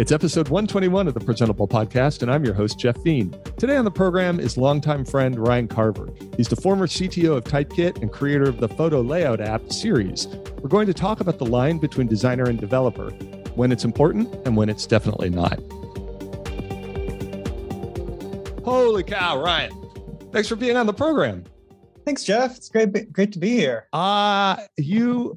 It's episode 121 of the Presentable Podcast, and I'm your host, Jeff Veen. Today on the program is longtime friend Ryan Carver. He's the former CTO of Typekit and creator of the photo layout app Series. We're going to talk about the line between designer and developer, when it's important and when it's definitely not. Holy cow, Ryan. Thanks for being on the program. Thanks, Jeff. It's great, great to be here. Uh you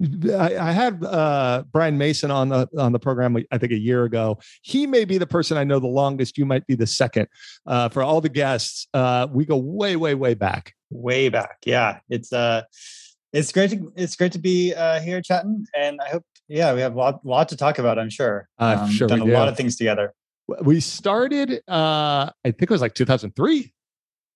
I, I had uh, Bryan Mason on the on the program I think a year ago. He may be the person I know the longest. You might be the second. Uh, for all the guests, uh, we go way, way, way back. Way back, yeah. It's uh, it's great to it's great to be uh, here chatting, and I hope yeah we have a lot, lot to talk about. I'm sure. I'm um, sure done a do. lot of things together. We started. Uh, I think it was like 2003,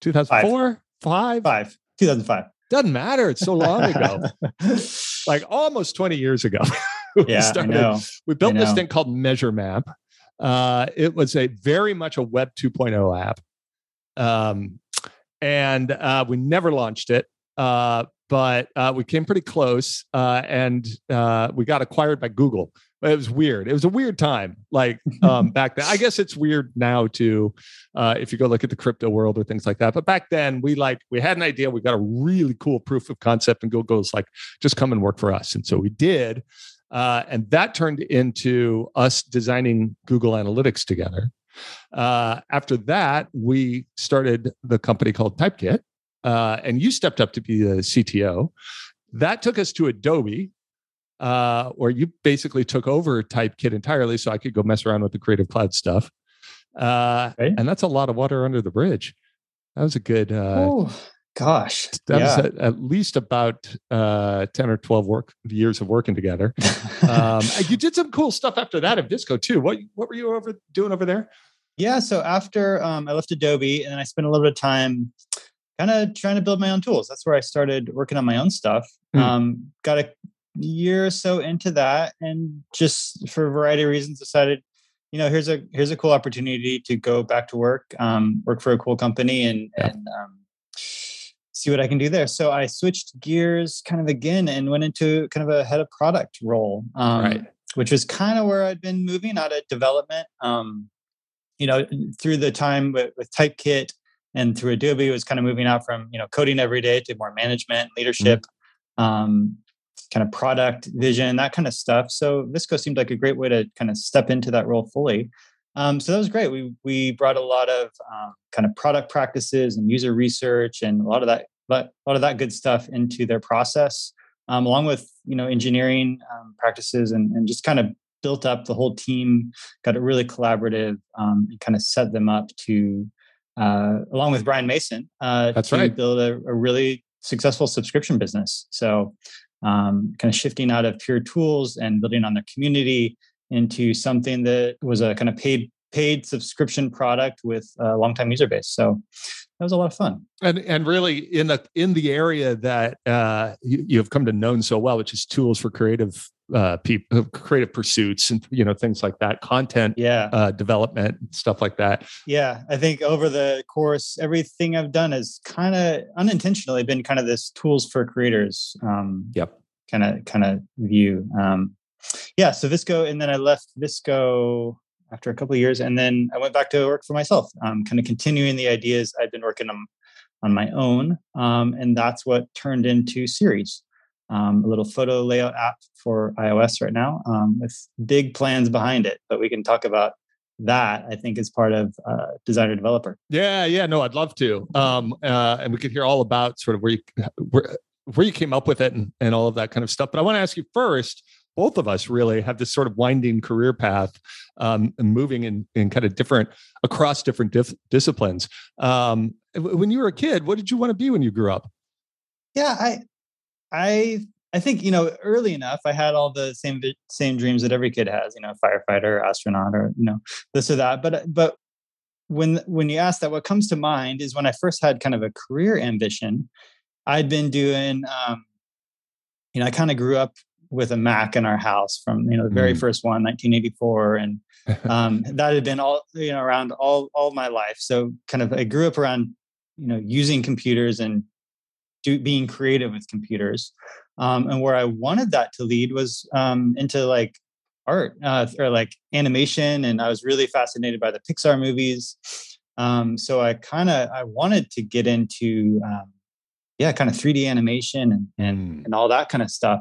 2004, five, five, 2005. Doesn't matter. It's so long ago. like almost 20 years ago. we yeah, started, I know. We built this thing called Measure Map. Uh, it was a very much a Web 2.0 app. Um, and uh, we never launched it. Uh, but uh, we came pretty close uh, and uh, we got acquired by Google it was weird. It was a weird time, like um, back then. I guess it's weird now too, uh, if you go look at the crypto world or things like that. But back then, we like we had an idea. We got a really cool proof of concept, and Google goes like, just come and work for us. And so we did, uh, and that turned into us designing Google Analytics together. Uh, after that, we started the company called Typekit, uh, and you stepped up to be the CTO. That took us to Adobe, uh, or you basically took over Typekit entirely so I could go mess around with the Creative Cloud stuff. Uh. And that's a lot of water under the bridge. That was a good. Uh, oh, gosh. That yeah. was at, at, least about uh, 10 or 12 work years of working together. um, you did some cool stuff after that at VSCO too. What, what were you over doing over there? Yeah. So after um, I left Adobe and I spent a little bit of time kind of trying to build my own tools. That's where I started working on my own stuff. Mm. Um, got a year or so into that and just for a variety of reasons decided you know here's a here's a cool opportunity to go back to work um, work for a cool company and yeah. and um, see what i can do there so i switched gears kind of again and went into kind of a head of product role um, right. which was kind of where i'd been moving out of development um, you know through the time with, with typekit and through adobe was kind of moving out from you know coding every day to more management leadership mm-hmm. um, kind of product vision, that kind of stuff. So VSCO seemed like a great way to kind of step into that role fully. Um, so that was great. We we brought a lot of um, kind of product practices and user research and a lot of that, but a lot of that good stuff into their process, um, along with you know engineering um, practices and, and just kind of built up the whole team. Got it really collaborative um, and kind of set them up to, uh, along with Bryan Mason, uh, That's to right. build a, a really successful subscription business. So um, kind of shifting out of pure tools and building on their community into something that was a kind of paid paid subscription product with a long time user base. So that was a lot of fun. And and really in the in the area that uh, you, you have come to know so well, which is tools for creative uh, people, uh, creative pursuits, and you know things like that, content, yeah, uh, development, stuff like that. Yeah, I think over the course, everything I've done has kind of unintentionally been kind of this tools for creators. Um, yep. Kind of kind of view. Um, yeah. So VSCO, and then I left VSCO after a couple of years, and then I went back to work for myself, um, kind of continuing the ideas I'd been working on on my own, um, and that's what turned into Series, um, a little photo layout app for iOS right now, um, with big plans behind it. But we can talk about that. I think is part of uh, designer developer. Yeah, yeah, no, I'd love to, um, uh, and we could hear all about sort of where you where, where you came up with it and, and all of that kind of stuff. But I want to ask you first both of us really have this sort of winding career path um, and moving in, in kind of different across different dif- disciplines. Um, when you were a kid what did you want to be when you grew up? Yeah i i i think you know early enough i had all the same same dreams that every kid has you know firefighter astronaut or you know this or that but but when when you ask that what comes to mind is when i first had kind of a career ambition i'd been doing um, you know i kind of grew up with a Mac in our house from you know the very mm. first one, 1984, and um, that had been all you know around all all my life. So kind of I grew up around you know using computers and do, being creative with computers. Um, and where I wanted that to lead was um, into like art uh, or like animation, and I was really fascinated by the Pixar movies. Um, so I kind of I wanted to get into um, yeah, kind of 3D animation and and, mm. and all that kind of stuff.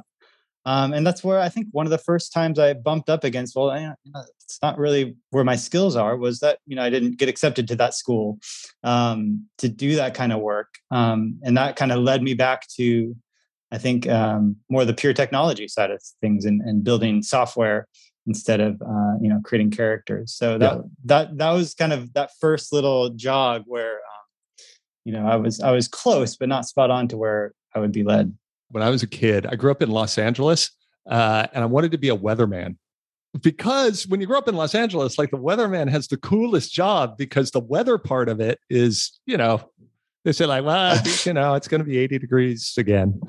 Um, and that's where I think one of the first times I bumped up against, well, you know, it's not really where my skills are, was that, you know, I didn't get accepted to that school um, to do that kind of work. Um, and that kind of led me back to, I think, um, more the pure technology side of things and, and building software instead of, uh, you know, creating characters. So that, yeah. that, that was kind of that first little jog where, um, you know, I was, I was close, but not spot on to where I would be led when I was a kid, I grew up in Los Angeles uh, and I wanted to be a weatherman because when you grow up in Los Angeles, like the weatherman has the coolest job because the weather part of it is, you know, they say like, well, you know, it's going to be 80 degrees again.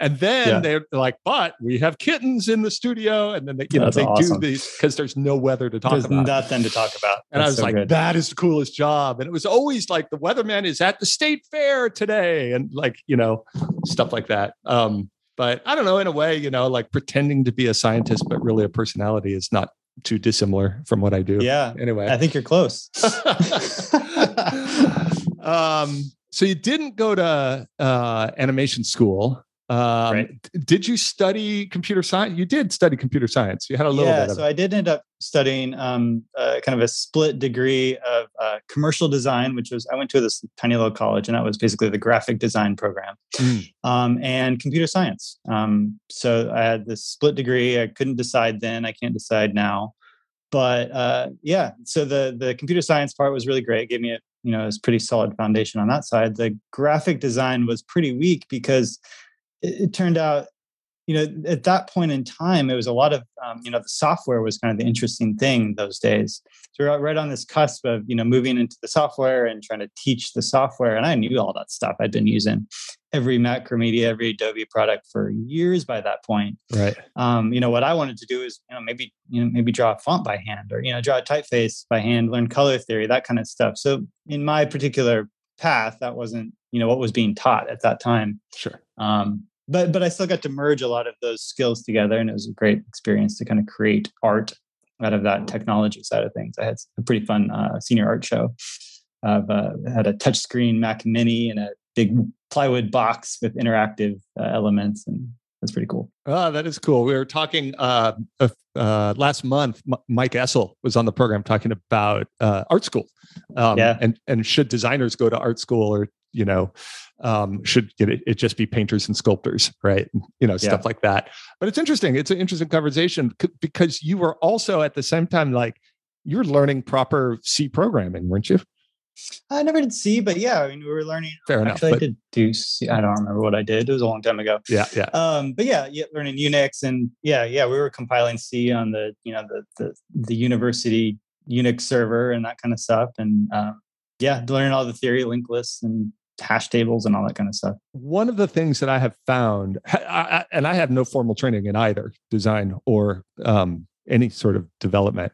And then yeah. they're like, but we have kittens in the studio. And then they, you That's know, they awesome. do these because there's no weather to talk there's about. nothing to talk about. And That's I was so like, good. that is the coolest job. And it was always like the weatherman is at the state fair today. And like, you know, stuff like that. Um, but I don't know, in a way, you know, like pretending to be a scientist, but really a personality is not too dissimilar from what I do. Yeah. Anyway, I think you're close. um, so you didn't go to uh, animation school. Um, right. Did you study computer science? You did study computer science. You had a little yeah, bit. so I did end up studying um, uh, kind of a split degree of uh, commercial design, which was I went to this tiny little college, and that was basically the graphic design program, mm. um, and computer science. Um, so I had this split degree. I couldn't decide then. I can't decide now. But uh, yeah, so the the computer science part was really great. It gave me a you know it was pretty solid foundation on that side. The graphic design was pretty weak because it, it, turned out you know at that point in time it was a lot of um, you know the software was kind of the interesting thing those days. So we're right on this cusp of you know moving into the software and trying to teach the software and i knew all that stuff i'd been using every macromedia every adobe product for years by that point. Right. Um, you know what i wanted to do is you know maybe you know maybe draw a font by hand or you know draw a typeface by hand learn color theory that kind of stuff. So in my particular path that wasn't you know what was being taught at that time. Sure um, but but I still got to merge a lot of those skills together, and it was a great experience to kind of create art out of that technology side of things. I had a pretty fun uh, senior art show. I've uh, had a touchscreen Mac Mini and a big plywood box with interactive uh, elements, and that's pretty cool. Oh, that is cool. We were talking uh, uh, last month. M- Mike Essl was on the program talking about uh, art school, um, yeah. and and should designers go to art school or you know um, should you know, it just be painters and sculptors right you know stuff yeah. like that but it's interesting it's an interesting conversation because you were also at the same time like you're learning proper c programming weren't you I never did C, but yeah, I mean, we were learning. Fair Actually, enough. I did do C. I don't remember what I did. It was a long time ago. Yeah, yeah. Um, but yeah, yeah, learning Unix and yeah, yeah, we were compiling C on the you know the the, the university Unix server and that kind of stuff, and um, yeah, learning all the theory, linked lists, and hash tables and all that kind of stuff. One of the things that I have found, and I have no formal training in either design or um, any sort of development,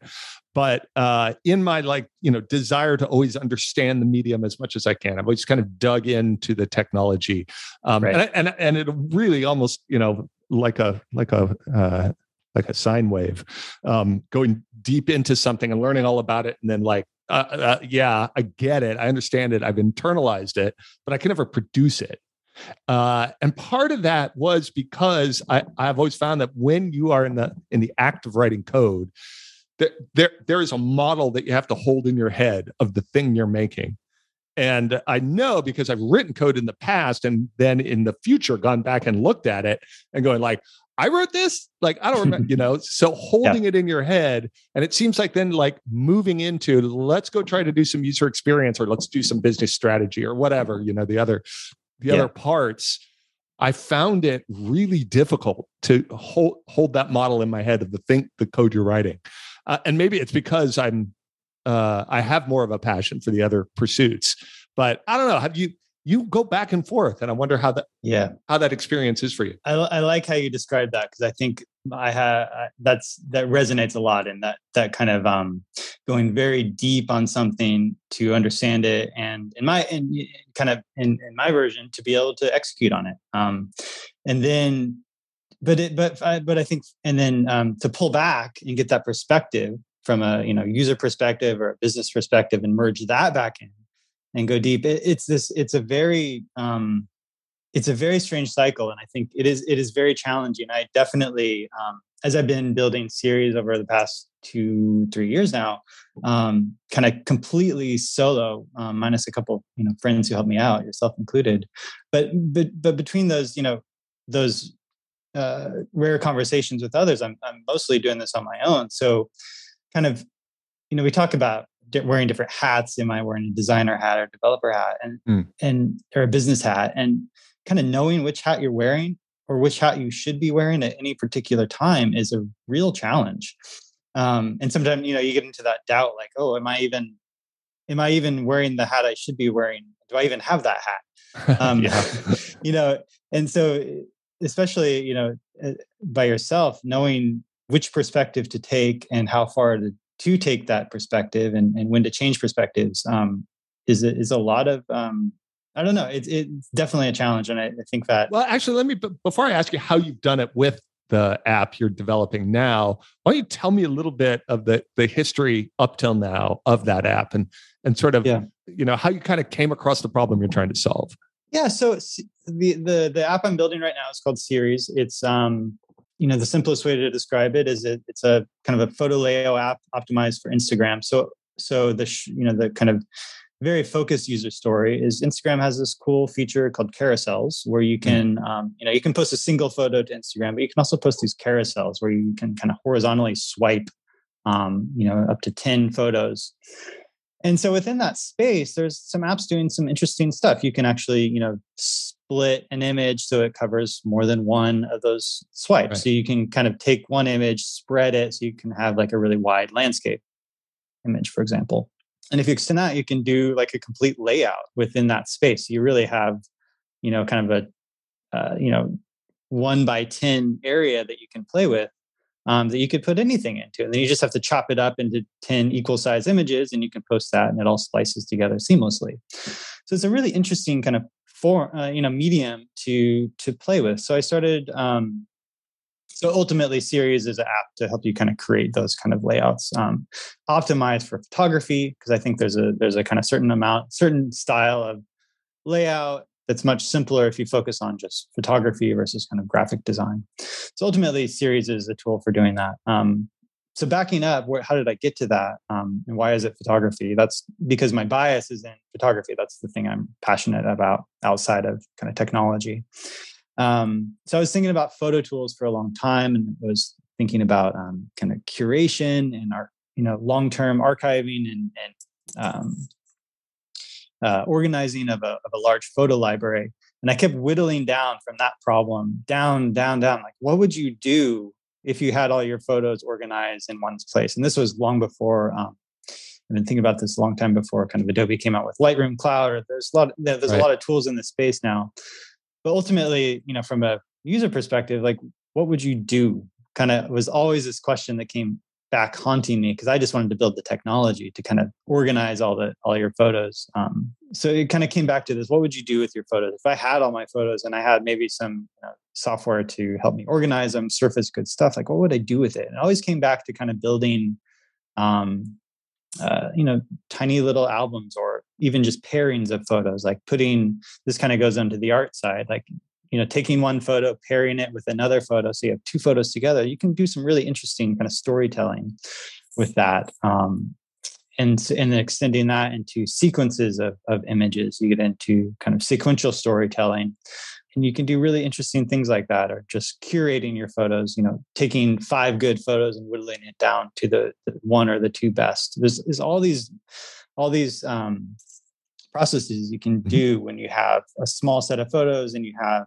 but uh, in my like you know desire to always understand the medium as much as I can, I've always kind of dug into the technology, um, right. and, and and it really almost you know like a like a uh, like a sine wave, um, going deep into something and learning all about it, and then like uh, uh, yeah, I get it. I understand it. I've internalized it, but I can never produce it. Uh, and part of that was because I, I've always found that when you are in the in the act of writing code, there, there there is a model that you have to hold in your head of the thing you're making. And I know because I've written code in the past and then in the future gone back and looked at it and going like, I wrote this. Like, I don't remember, you know, so holding yeah. it in your head. And it seems like then, like, moving into let's go try to do some user experience or let's do some business strategy or whatever, you know, the other, the yeah. other parts. I found it really difficult to hold hold that model in my head of the think the code you're writing, uh, and maybe it's because I'm uh, I have more of a passion for the other pursuits. But I don't know. Have you you go back and forth and i wonder how that yeah. how that experience is for you. I, I like how you describe that because i think i have that's that resonates a lot in that that kind of um going very deep on something to understand it and in my in kind of in, in my version to be able to execute on it. Um and then but it but I, but I think and then um, to pull back and get that perspective from a you know user perspective or a business perspective and merge that back in and go deep. It, it's this. It's a very um, it's a very strange cycle, and I think it is it is very challenging. I definitely um, as I've been building series over the past two three years now, um, kind of completely solo, um, minus a couple you know friends who helped me out, yourself included. But but but between those you know those uh, rare conversations with others, I'm I'm mostly doing this on my own. So kind of you know we talk about wearing different hats. Am I wearing a designer hat or developer hat, and mm. and or a business hat, and kind of knowing which hat you're wearing or which hat you should be wearing at any particular time is a real challenge. Um, and sometimes you know you get into that doubt, like, oh, am I even am I even wearing the hat I should be wearing? Do I even have that hat? Um, you know, and so especially you know eh, by yourself, knowing which perspective to take and how far to to take that perspective and, and when to change perspectives um, is a, is a lot of um, I don't know. It's it's definitely a challenge, and I, I think that. Well, actually, let me before I ask you how you've done it with the app you're developing now. Why don't you tell me a little bit of the the history up till now of that app and and sort of yeah. you know how you kind of came across the problem you're trying to solve. Yeah. So the the the app I'm building right now is called Series. It's um you know the simplest way to describe it is it, it's a kind of a photo layout app optimized for instagram. So so the sh- you know the kind of very focused user story is instagram has this cool feature called carousels where you mm-hmm. can um, you know you can post a single photo to instagram but you can also post these carousels where you can kind of horizontally swipe um, you know up to 10 photos. And so within that space there's some apps doing some interesting stuff. You can actually you know split an image so it covers more than one of those swipes right. so you can kind of take one image spread it so you can have like a really wide landscape image for example and if you extend that you can do like a complete layout within that space you really have you know kind of a uh, you know one by 10 area that you can play with um, that you could put anything into. And then you just have to chop it up into 10 equal size images and you can post that and it all splices together seamlessly. So it's a really interesting kind of form, uh, you know, medium to to play with. So I started um, so ultimately series is an app to help you kind of create those kind of layouts um, optimized for photography because i think there's a there's a kind of certain amount certain style of layout that's much simpler if you focus on just photography versus kind of graphic design. So ultimately, Series is a tool for doing that. Um, so backing up, where, how did I get to that, um, and why is it photography? That's because my bias is in photography. That's the thing I'm passionate about outside of kind of technology. Um, so I was thinking about photo tools for a long time, and was thinking about um, kind of curation and our, you know, long-term archiving and, and um, uh, organizing of a, of a large photo library. And I kept whittling down from that problem down, down, down. Like, what would you do if you had all your photos organized in one place? And this was long before. Um, I've been thinking about this a long time before kind of Adobe came out with Lightroom Cloud. Or there's a lot. Of, there's right. a lot of tools in this space now. But ultimately, you know, from a user perspective, like, what would you do? Kind of was always this question that came back haunting me because I just wanted to build the technology to kind of organize all the all your photos. Um, so it kind of came back to this: what would you do with your photos if I had all my photos and I had maybe some you know, software to help me organize them, surface good stuff? Like, what would I do with it? And it always came back to kind of building, um, uh, you know, tiny little albums or even just pairings of photos. Like putting this kind of goes into the art side, like you know taking one photo pairing it with another photo so you have two photos together you can do some really interesting kind of storytelling with that um, and and then extending that into sequences of, of images you get into kind of sequential storytelling and you can do really interesting things like that or just curating your photos you know taking five good photos and whittling it down to the, the one or the two best there's, there's all these all these um, processes you can mm-hmm. do when you have a small set of photos and you have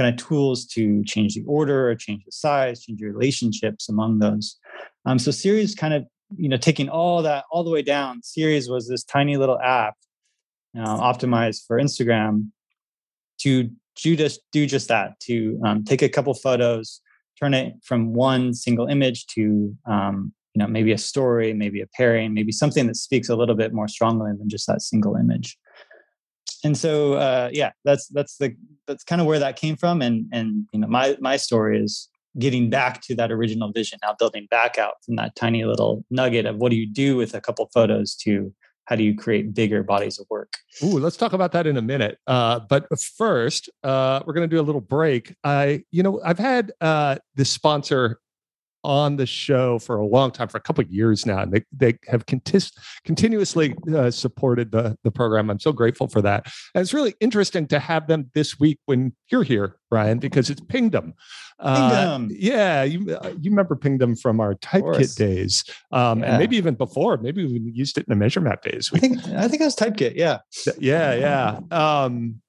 kind of tools to change the order, or change the size, change your relationships among those. Um, so Series kind of, you know, taking all that all the way down. Series was this tiny little app uh, optimized for Instagram to do just do just that to um, take a couple photos, turn it from one single image to um, you know maybe a story, maybe a pairing, maybe something that speaks a little bit more strongly than just that single image. And so uh, yeah, that's that's the that's kind of where that came from. And and you know, my my story is getting back to that original vision, now building back out from that tiny little nugget of what do you do with a couple photos to how do you create bigger bodies of work? Ooh, let's talk about that in a minute. Uh, but first, uh, we're going to do a little break. I, you know, I've had uh, this sponsor on the show for a long time, for a couple of years now, and they they have contis- continuously uh, supported the the program. I'm so grateful for that. And it's really interesting to have them this week when you're here, Brian, because it's Pingdom. Uh, Pingdom. yeah, you uh, you remember Pingdom from our Typekit days, um, yeah. and maybe even before. Maybe we used it in the Measure Map days. We, I think I think it was Typekit. Yeah, yeah, yeah. Um,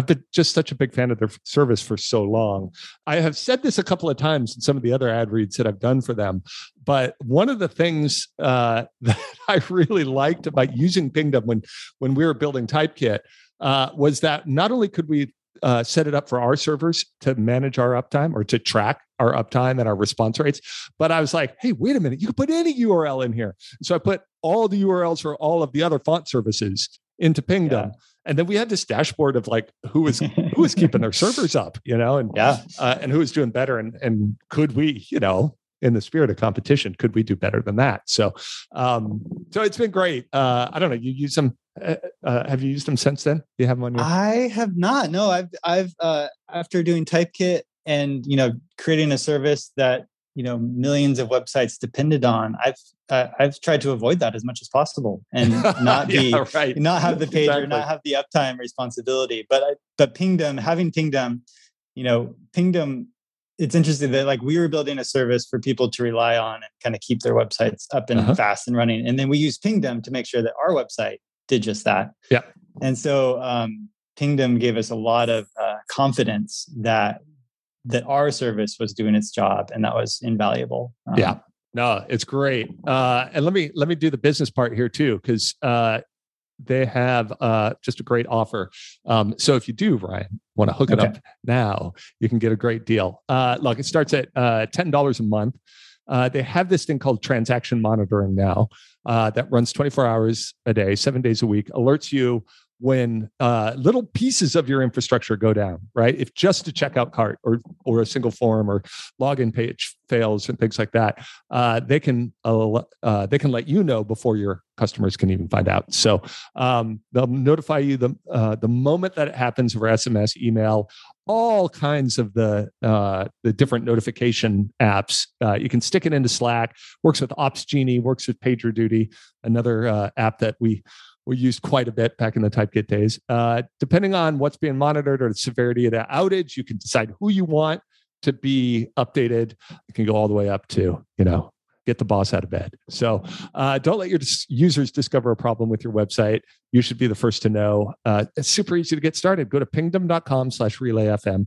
I've been just such a big fan of their service for so long. I have said this a couple of times in some of the other ad reads that I've done for them, but one of the things uh, that I really liked about using Pingdom when when we were building Typekit uh, was that not only could we uh, set it up for our servers to manage our uptime or to track our uptime and our response rates. But I was like, hey, wait a minute, you can put any URL in here. So I put all the URLs for all of the other font services into Pingdom. Yeah and then we had this dashboard of like who was who was keeping their servers up you know and yeah. uh, and who was doing better and and could we you know in the spirit of competition could we do better than that? So um so it's been great. Uh i don't know you use them uh, uh, have you used them since then? Do you have them on your i have not no i've i've uh after doing typekit and you know creating a service that you know millions of websites depended on i've uh, i've tried to avoid that as much as possible and not be yeah, right. not have the page exactly. or not have the uptime responsibility but I, but pingdom having pingdom you know pingdom it's interesting that like we were building a service for people to rely on and kind of keep their websites up and uh-huh. fast and running and then we use pingdom to make sure that our website did just that yeah and so um, pingdom gave us a lot of uh, confidence that that our service was doing its job and that was invaluable. Um, yeah. No it's great. Uh, and let me let me do the business part here too because uh, they have uh, just a great offer. Um, so if you do ryan want to hook it up now you can get a great deal. Uh, look it starts at uh, $10 a month. Uh, they have this thing called transaction monitoring now uh, that runs 24 hours a day, seven days a week, alerts you when uh, little pieces of your infrastructure go down, right? If just a checkout cart or or a single form or login page fails and things like that, uh, they can uh, uh, they can let you know before your customers can even find out. So um, they'll notify you the uh, the moment that it happens over SMS, email, all kinds of the uh, the different notification apps. You can stick it into Slack. Works with Opsgenie. Works with PagerDuty, another app that we we used quite a bit back in the typekit days. Uh, depending on what's being monitored or the severity of the outage, you can decide who you want to be updated. It can go all the way up to, you know, get the boss out of bed. So uh, don't let your dis- users discover a problem with your website. You should be the first to know. Uh, it's super easy to get started. Go to pingdom.com slash relayfm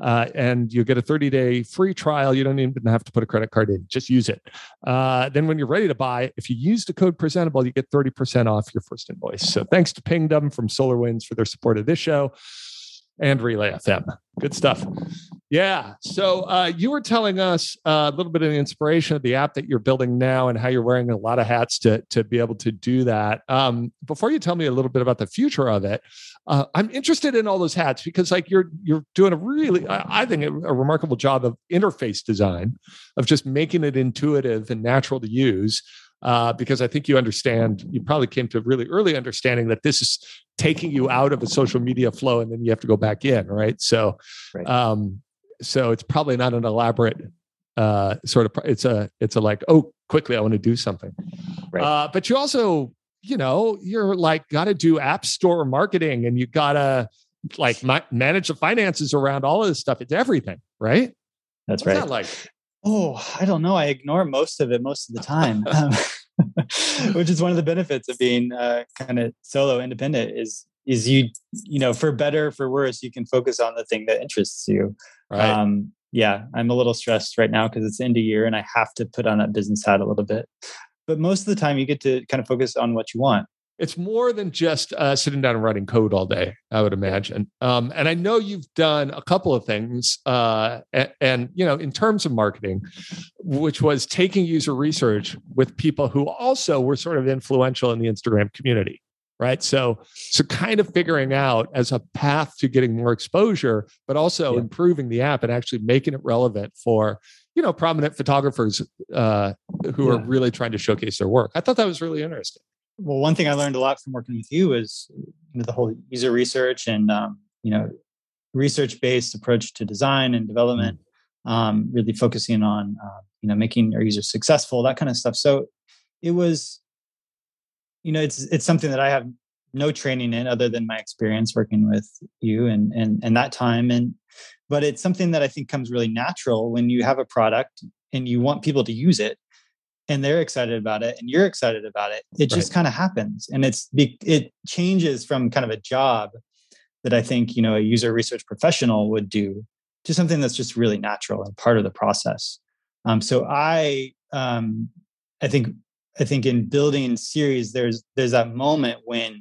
uh, and you get a 30 day free trial. You don't even have to put a credit card in, just use it. Uh, then, when you're ready to buy, if you use the code presentable, you get 30% off your first invoice. So, thanks to Pingdom from SolarWinds for their support of this show and Relay FM. Good stuff. Yeah. So uh, you were telling us uh, a little bit of the inspiration of the app that you're building now and how you're wearing a lot of hats to, to be able to do that. Um, before you tell me a little bit about the future of it, uh, I'm interested in all those hats because like you're you're doing a really I, I think a, a remarkable job of interface design of just making it intuitive and natural to use uh, because I think you understand, you probably came to a really early understanding that this is taking you out of a social media flow and then you have to go back in, right? So, right. Um, so it's probably not an elaborate uh, sort of. It's a it's a like oh quickly I want to do something, right. uh, but you also you know you're like got to do app store marketing and you got to like ma- manage the finances around all of this stuff. It's everything, right? That's What's right. That like Oh, I don't know. I ignore most of it most of the time, um, which is one of the benefits of being uh, kind of solo independent. Is is you you know for better for worse you can focus on the thing that interests you. Right. Um, yeah, I'm a little stressed right now because it's end of year and I have to put on that business hat a little bit. But most of the time, you get to kind of focus on what you want it's more than just uh, sitting down and writing code all day i would imagine um, and i know you've done a couple of things uh, and, and, you know in terms of marketing which was taking user research with people who also were sort of influential in the instagram community right so so kind of figuring out as a path to getting more exposure but also yeah. improving the app and actually making it relevant for you know prominent photographers uh, who yeah. are really trying to showcase their work i thought that was really interesting well one thing i learned a lot from working with you is you know, the whole user research and um, you know research based approach to design and development mm. um, really focusing on uh, you know making our users successful that kind of stuff so it was you know it's it's something that i have no training in other than my experience working with you and and and that time and but it's something that i think comes really natural when you have a product and you want people to use it and they're excited about it and you're excited about it it just kind of happens and it's it changes from kind of a job that i think you know a user research professional would do to something that's just really natural and part of the process. Um, so i um, i think I think in building series, there's there's that moment when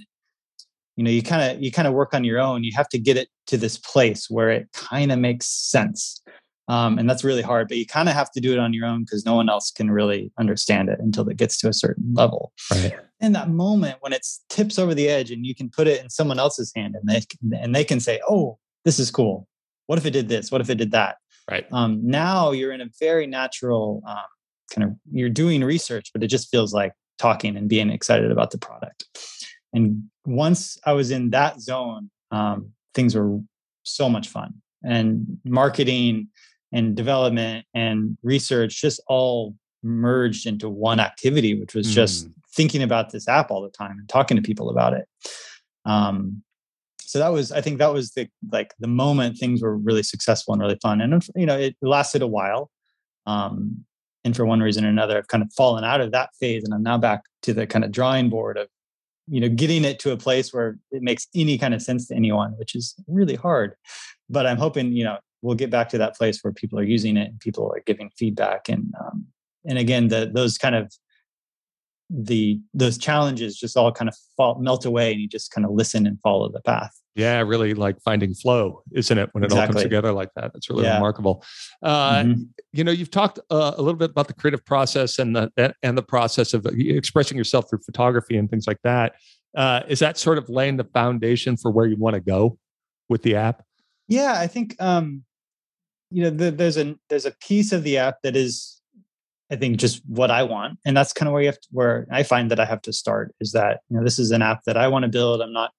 you know you kind of you kind of work on your own. You have to get it to this place where it kind of makes sense, um, and that's really hard. But you kind of have to do it on your own because no one else can really understand it until it gets to a certain level. Right. In that moment when it tips over the edge, and you can put it in someone else's hand, and they and they can say, "Oh, this is cool. What if it did this? What if it did that?" Right. Um, now you're in a very natural um, kind of you're doing research, but it just feels like talking and being excited about the product. And once I was in that zone, um, things were so much fun. And marketing and development and research just all merged into one activity, which was just mm. thinking about this app all the time and talking to people about it. Um, so that was, I think that was the like the moment things were really successful and really fun. And you know, it lasted a while. Um, and for one reason or another i've kind of fallen out of that phase and i'm now back to the kind of drawing board of you know getting it to a place where it makes any kind of sense to anyone which is really hard. But i'm hoping you know we'll get back to that place where people are using it and people are giving feedback and um, and again the those kind of the those challenges just all kind of fall, melt away and you just kind of listen and follow the path yeah really like finding flow isn't it when it exactly. all comes together like that it's really yeah. remarkable uh, mm-hmm. you know you've talked uh, a little bit about the creative process and the and the process of uh, expressing yourself through photography and things like that. Uh, is that sort of laying the foundation for where you want to go with the app yeah i think um you know the, there's a there's a piece of the app that is I think just what I want, and that's kind of where you have to, where I find that I have to start is that you know this is an app that I want to build. I'm not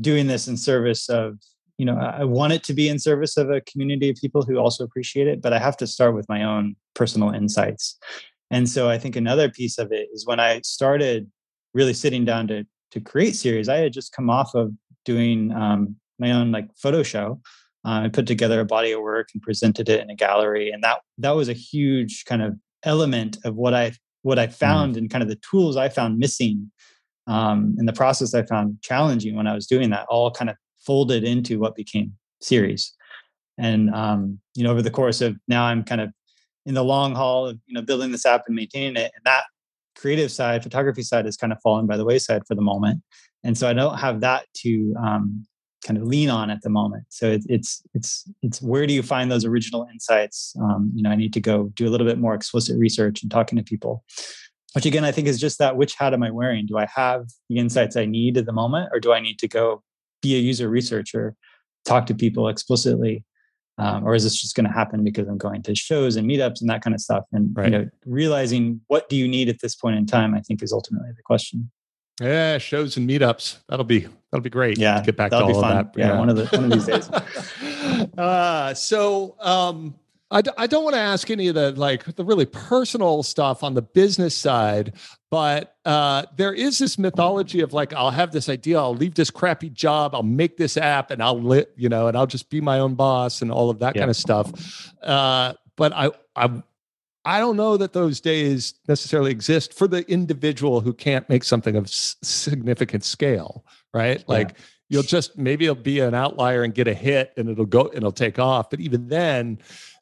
doing this in service of you know I want it to be in service of a community of people who also appreciate it, but I have to start with my own personal insights. And so I think another piece of it is when I started really sitting down to to create series, I had just come off of doing um, my own like photo show. Uh, I put together a body of work and presented it in a gallery, and that that was a huge kind of element of what I what I mm. found mm. and kind of the tools I found missing um, in the process I found challenging when I was doing that all kind of folded into what became series. And um, you know, over the course of now, I'm kind of in the long haul of you know building this app and maintaining it, and that creative side, photography side, has kind of fallen by the wayside for the moment. And so I don't have that to um, kind of lean on at the moment. So it, it's it's it's where do you find those original insights? Um, you know, I need to go do a little bit more explicit research and talking to people. Which again, I think is just that: which hat am I wearing? Do I have the insights I need at the moment, or do I need to go be a user researcher, talk to people explicitly, um, or is this just going to happen because I'm going to shows and meetups and that kind of stuff? And right. you know, realizing what do you need at this point in time, I think is ultimately the question. Yeah, shows and meetups. That'll be that'll be great. Yeah, get back to all fun. of that. Yeah, yeah, one of the one of these days. uh, so um, I d- I don't want to ask any of the like the really personal stuff on the business side, but uh, there is this mythology of like I'll have this idea, I'll leave this crappy job, I'll make this app, and I'll lit, you know, and I'll just be my own boss and all of that yeah. kind of stuff. Uh, but I I I don't know that those days necessarily exist for the individual who can't make something of significant scale, right? Like yeah. you'll just maybe it'll be an outlier and get a hit and it'll go and it'll take off. But even then,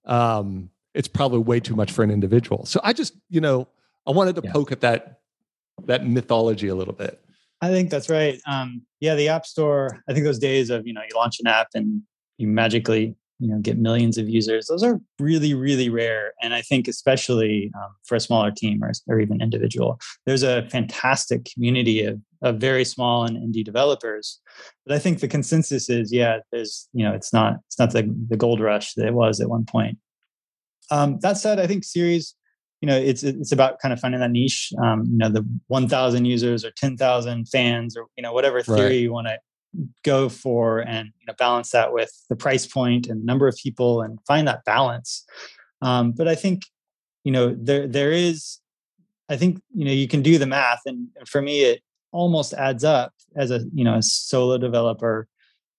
um, it's probably way too much for an individual. So I just, you know, I wanted to yeah. poke at that that mythology a little bit. I think that's right. Um, yeah, the App Store. I think those days of you know you launch an app and you magically you know get millions of users those are really really rare and i think especially um, for a smaller team or, or even individual there's a fantastic community of of very small and indie developers. But I think the consensus is, yeah, there's you know, it's not it's not the the gold rush that it was at one point. Um, that said, I think series, you know, it's it's about kind of finding that niche. Um, you know, the 1,000 users or 10,000 fans or you know whatever theory right. you want to go for, and you know balance that with the price point and number of people, and find that balance. Um, but I think you know there there is, I think you know you can do the math, and for me it almost adds up as a you know a solo developer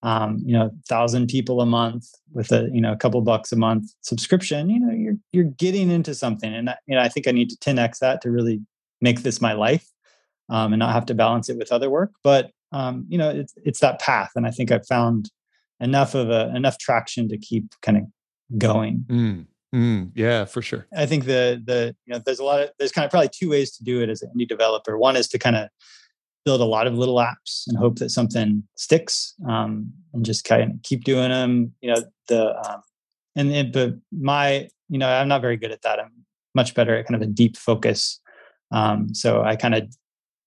um, you know, thousand people a month with a you know a couple bucks a month subscription, you know, you're you're getting into something, and you know, I think I need to 10x that to really make this my life, um, and not have to balance it with other work. But um, you know, it's it's that path, and I think I've found enough of a enough traction to keep kind of going. Mm, mm, yeah, for sure. I think the the you know there's a lot of there's kind of probably two ways to do it as an indie developer. One is to kind of build a lot of little apps and hope that something sticks um, and just kind of keep doing them you know the um, and, and but my you know i'm not very good at that. I'm much better at kind of a deep focus. Um, so i kind of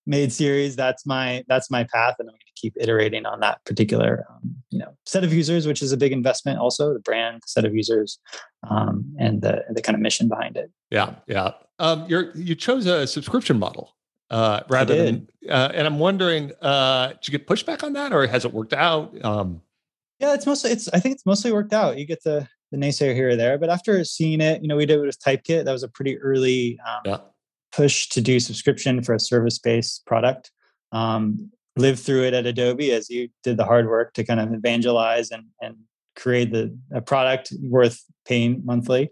made series. That's my that's my path and i'm going to keep iterating on that particular um, you know set of users which is a big investment also the brand set of users um, and the the kind of mission behind it. Yeah yeah. Um, you're you chose a subscription model uh, rather than. Uh, and I'm wondering, uh, did you get pushback on that, or has it worked out? Um, yeah, it's mostly. It's. I think it's mostly worked out. You get the the naysayer here or there, but after seeing it, you know, we did it with Typekit. That was a pretty early um, yeah. push to do subscription for a service based product. Um, lived through it at Adobe as you did the hard work to kind of evangelize and and create the a product worth paying monthly.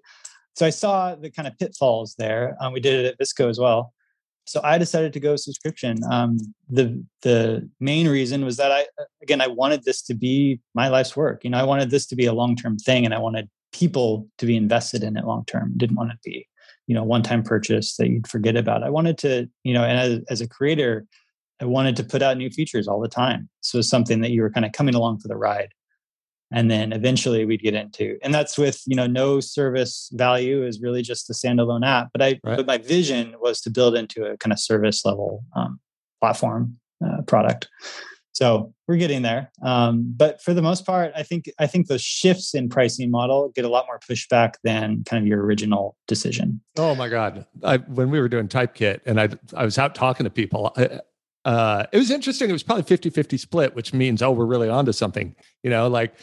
So I saw the kind of pitfalls there. Um, we did it at VSCO as well so I decided to go subscription. Um, the the main reason was that I again I wanted this to be my life's work. You know, I wanted this to be a long term thing, and I wanted people to be invested in it long term. Didn't want it to be you know one time purchase that you'd forget about. I wanted to you know, and as, as a creator, I wanted to put out new features all the time. So something that you were kind of coming along for the ride and then eventually we'd get into and that's with you know no service value is really just a standalone app but i right. but my vision was to build into a kind of service level um, platform uh, product. So we're getting there um, but for the most part i think i think those shifts in pricing model get a lot more pushback than kind of your original decision. Oh my god. I, when we were doing typekit and i i was out talking to people I, uh, it was interesting. It was probably 50 50 split, which means, oh, we're really onto something. You know, like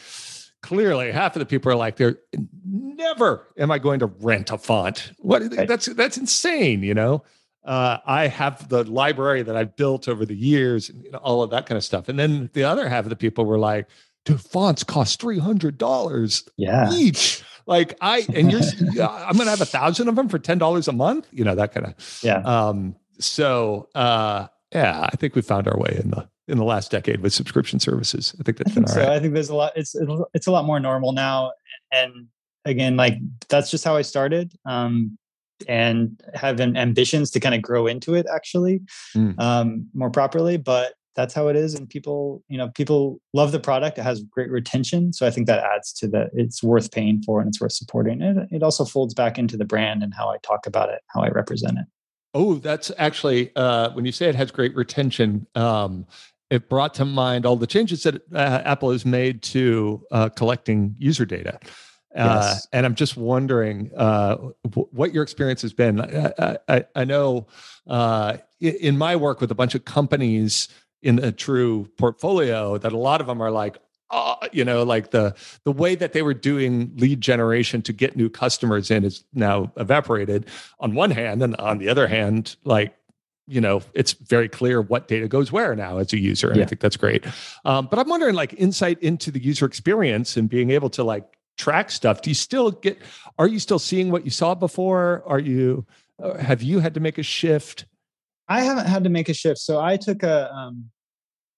clearly half of the people are like, they're never am I going to rent a font. What that's that's insane, you know. Uh, I have the library that I've built over the years and you know, all of that kind of stuff. And then the other half of the people were like, dude, fonts cost three hundred dollars yeah. each. Like I and you're I'm gonna have a thousand of them for ten dollars a month, you know, that kind of yeah. Um so uh yeah, I think we found our way in the in the last decade with subscription services. I think that's been all so. right. I think there's a lot. It's it's a lot more normal now, and again, like that's just how I started. Um, and have ambitions to kind of grow into it actually mm. um, more properly but that's how it is and people you know people love the product it has great retention so i think that adds to the it's worth paying for and it's worth supporting it it also folds back into the brand and how i talk about it how i represent it Oh, that's actually uh, when you say it has great retention. Um, it brought to mind all the changes that uh, Apple has made to uh, collecting user data. Uh, yes. and I'm just wondering uh, w- what your experience has been. I, I, I know uh, in my work with a bunch of companies in a true portfolio that a lot of them are like, uh, you know, like the the way that they were doing lead generation to get new customers in is now evaporated on one hand, and on the other hand, like you know, it's very clear what data goes where now as a user, and yeah. I think that's great. Um, but I'm wondering, like, insight into the user experience and being able to like track stuff. Do you still get? Are you still seeing what you saw before? Are you? Uh, have you had to make a shift? I haven't had to make a shift. So I took a um,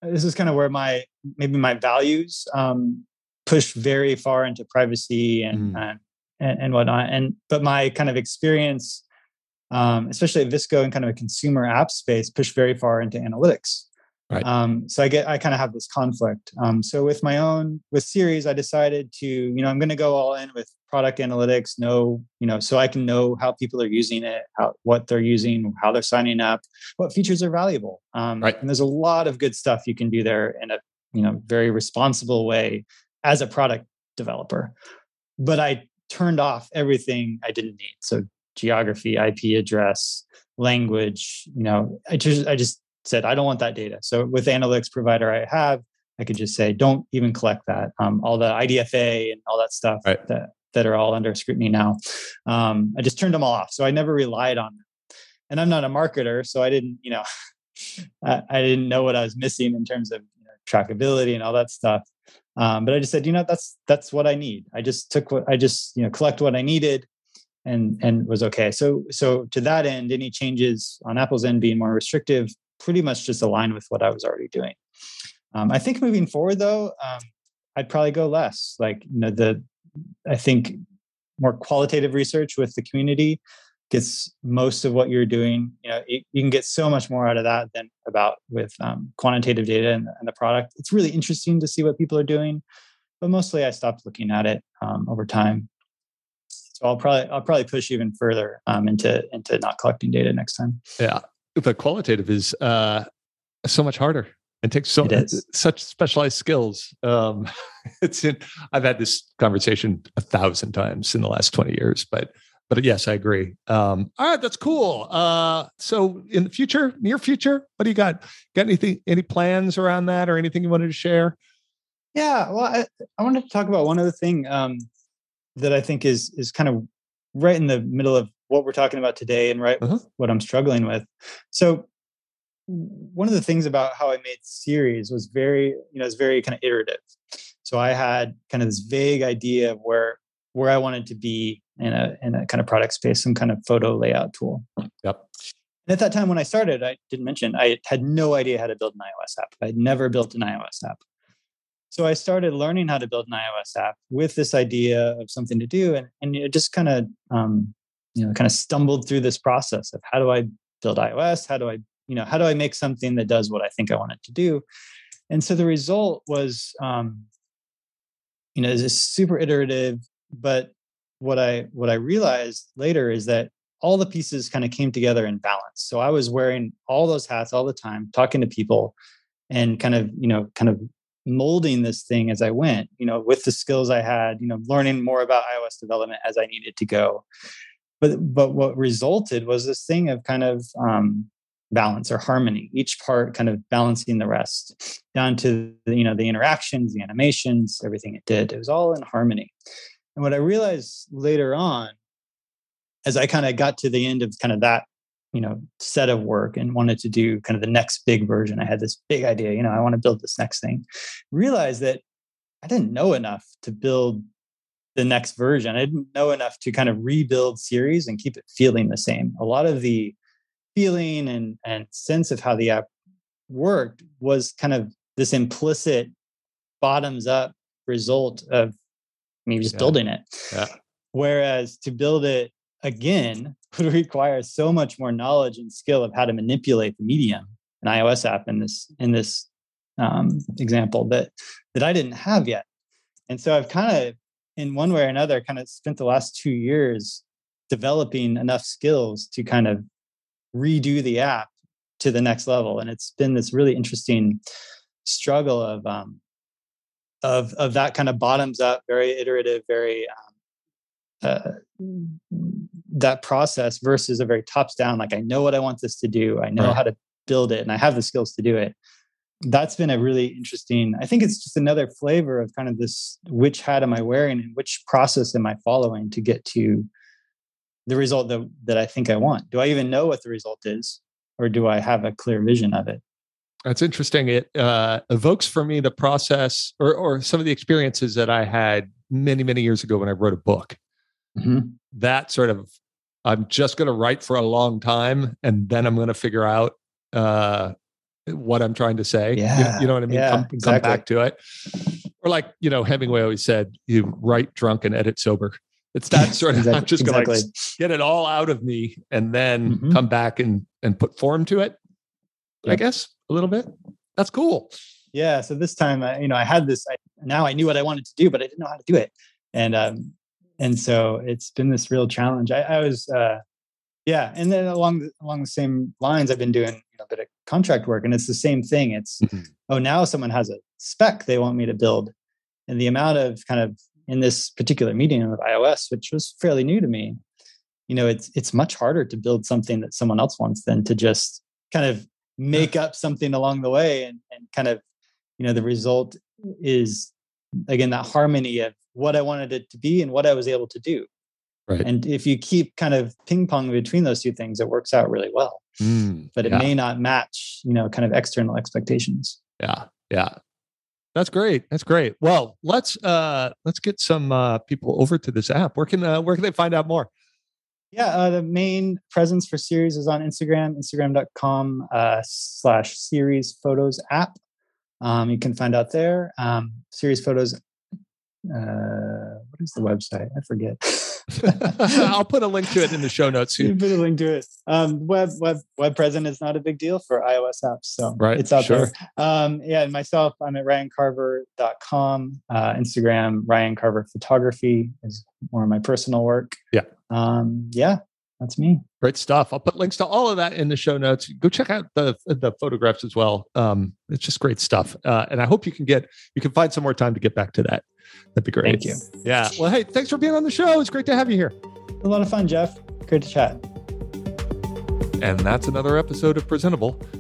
this is kind of where my maybe my values um, push very far into privacy and, mm. and and whatnot. And but my kind of experience, um, especially at VSCO and kind of a consumer app space, pushed very far into analytics. Right. Um, so I get I kind of have this conflict. Um, so with my own with series, I decided to you know I'm going to go all in with product analytics. Know you know so I can know how people are using it, how what they're using, how they're signing up, what features are valuable. Um, right. And there's a lot of good stuff you can do there in a you know very responsible way as a product developer. But I turned off everything I didn't need. So geography, IP address, language. You know, I just I just said, I don't want that data. So with analytics provider I have, I could just say, don't even collect that. Um, all the IDFA and all that stuff right. that, that are all under scrutiny now. Um, I just turned them all off. So I never relied on them. And I'm not a marketer, so I didn't, you know, I, I, didn't know what I was missing in terms of you know, trackability and all that stuff. Um, but I just said, you know, that's that's what I need. I just took what I just, you know, collect what I needed and and was okay. So so to that end, any changes on Apple's end being more restrictive pretty much just aligned with what I was already doing. Um, I think moving forward, though, um, I'd probably go less. Like you know, the I think more qualitative research with the community gets most of what you're doing. You know, you, you can get so much more out of that than about with um, quantitative data and, and, the product. It's really interesting to see what people are doing, but mostly I stopped looking at it um, over time. So I'll probably I'll probably push even further um, into into not collecting data next time. Yeah, the qualitative is uh, so much harder and takes so such specialized skills. Um, it's in, I've had this conversation a thousand times in the last 20 years, but but yes, I agree. Um, all right, that's cool. Uh, so in the future, near future, what do you got? Got anything, any plans around that or anything you wanted to share? Yeah, well, I, I wanted to talk about one other thing um, that I think is is kind of right in the middle of what we're talking about today and right uh-huh. what I'm struggling with. So one of the things about how I made Ceres was very, you know, it's very kind of iterative. So I had kind of this vague idea of where where I wanted to be in a in a kind of product space, some kind of photo layout tool. Yep. And at that time when I started, I didn't mention I had no idea how to build an iOS app. I'd never built an iOS app. So I started learning how to build an iOS app with this idea of something to do, and and it just kind of um, you know kind of stumbled through this process of how do i build ios? How do i you know how do i make something that does what i think i want it to do? And so the result was um you know this super iterative but what i what i realized later is that all the pieces kind of came together in balance. So i was wearing all those hats all the time talking to people and kind of you know kind of molding this thing as i went you know with the skills i had you know learning more about ios development as i needed to go but but what resulted was this thing of kind of um, balance or harmony each part kind of balancing the rest down to the, you know the interactions the animations everything it did. It was all in harmony. And what i realized later on as i kind of got to the end of kind of that you know set of work and wanted to do kind of the next big version i had this big idea you know i want to build this next thing realized that i didn't know enough to build the next version. I didn't know enough to kind of rebuild Ceres and keep it feeling the same. A lot of the feeling and, and sense of how the app worked was kind of this implicit bottoms up result of me just yeah. building it. Yeah. Whereas to build it again would require so much more knowledge and skill of how to manipulate the medium, an iOS app in this in this um, example that that I didn't have yet. And so I've kind of in one way or another kind of spent the last two years developing enough skills to kind of redo the app to the next level. And it's been this really interesting struggle of um of of that kind of bottoms up very iterative very um, uh, that process versus a very tops down like i know what i want this to do. I know right. how to build it and i have the skills to do it that's been a really interesting i think it's just another flavor of kind of this which hat am i wearing and which process am i following to get to the result that, that i think i want? Do i even know what the result is or do i have a clear vision of it? That's interesting. It uh, evokes for me the process or, or some of the experiences that i had many many years ago when i wrote a book. Mm-hmm. that sort of i'm just going to write for a long time and then i'm going to figure out uh, what I'm trying to say. Yeah. You, you know what I mean? Yeah, come, exactly. come back to it. Or like, you know, Hemingway always said, you write drunk and edit sober. It's that sort of, exactly. I'm just going to like get it all out of me and then mm-hmm. come back and, and put form to it. Yep. I guess a little bit. That's cool. Yeah. So this time, I, you know, I had this. I, now I knew what I wanted to do, but I didn't know how to do it. And um, and so it's been this real challenge. I, I was, uh, yeah. And then along the, along the same lines, I've been doing you know, a bit of contract work, and it's the same thing. It's mm-hmm. oh, now someone has a spec they want me to build, and the amount of kind of in this particular medium of iOS, which was fairly new to me, you know, it's it's much harder to build something that someone else wants than to just kind of make up something along the way and, and kind of, you know, the result is again that harmony of what I wanted it to be and what I was able to do. Right. And if you keep kind of ping pong between those two things, it works out really well. Mm, but it yeah. may not match, you know, kind of external expectations. Yeah. Yeah. That's great. That's great. Well, let's uh let's get some uh people over to this app. Where can uh, where can they find out more? Yeah, uh, the main presence for Ceres is on Instagram, instagram.com uh, slash Ceres Photos app. Um, you can find out there. Um, Ceres Photos, uh, what is the website? I forget. I'll put a link to it in the show notes. You put a link to it. Um, web web web present is not a big deal for iOS apps, so right, it's out sure. there. Um, yeah, and myself, I'm at ryancarver.com. Uh, Instagram, Ryan Carver Photography is more of my personal work. Yeah. Um, yeah, that's me. Great stuff. I'll put links to all of that in the show notes. Go check out the the photographs as well. Um, it's just great stuff. Uh, and I hope you can get you can find some more time to get back to that. That'd be great. Thank you. Yeah. Well, hey, thanks for being on the show. It's great to have you here. A lot of fun, Jeff. Great to chat. And that's another episode of Presentable.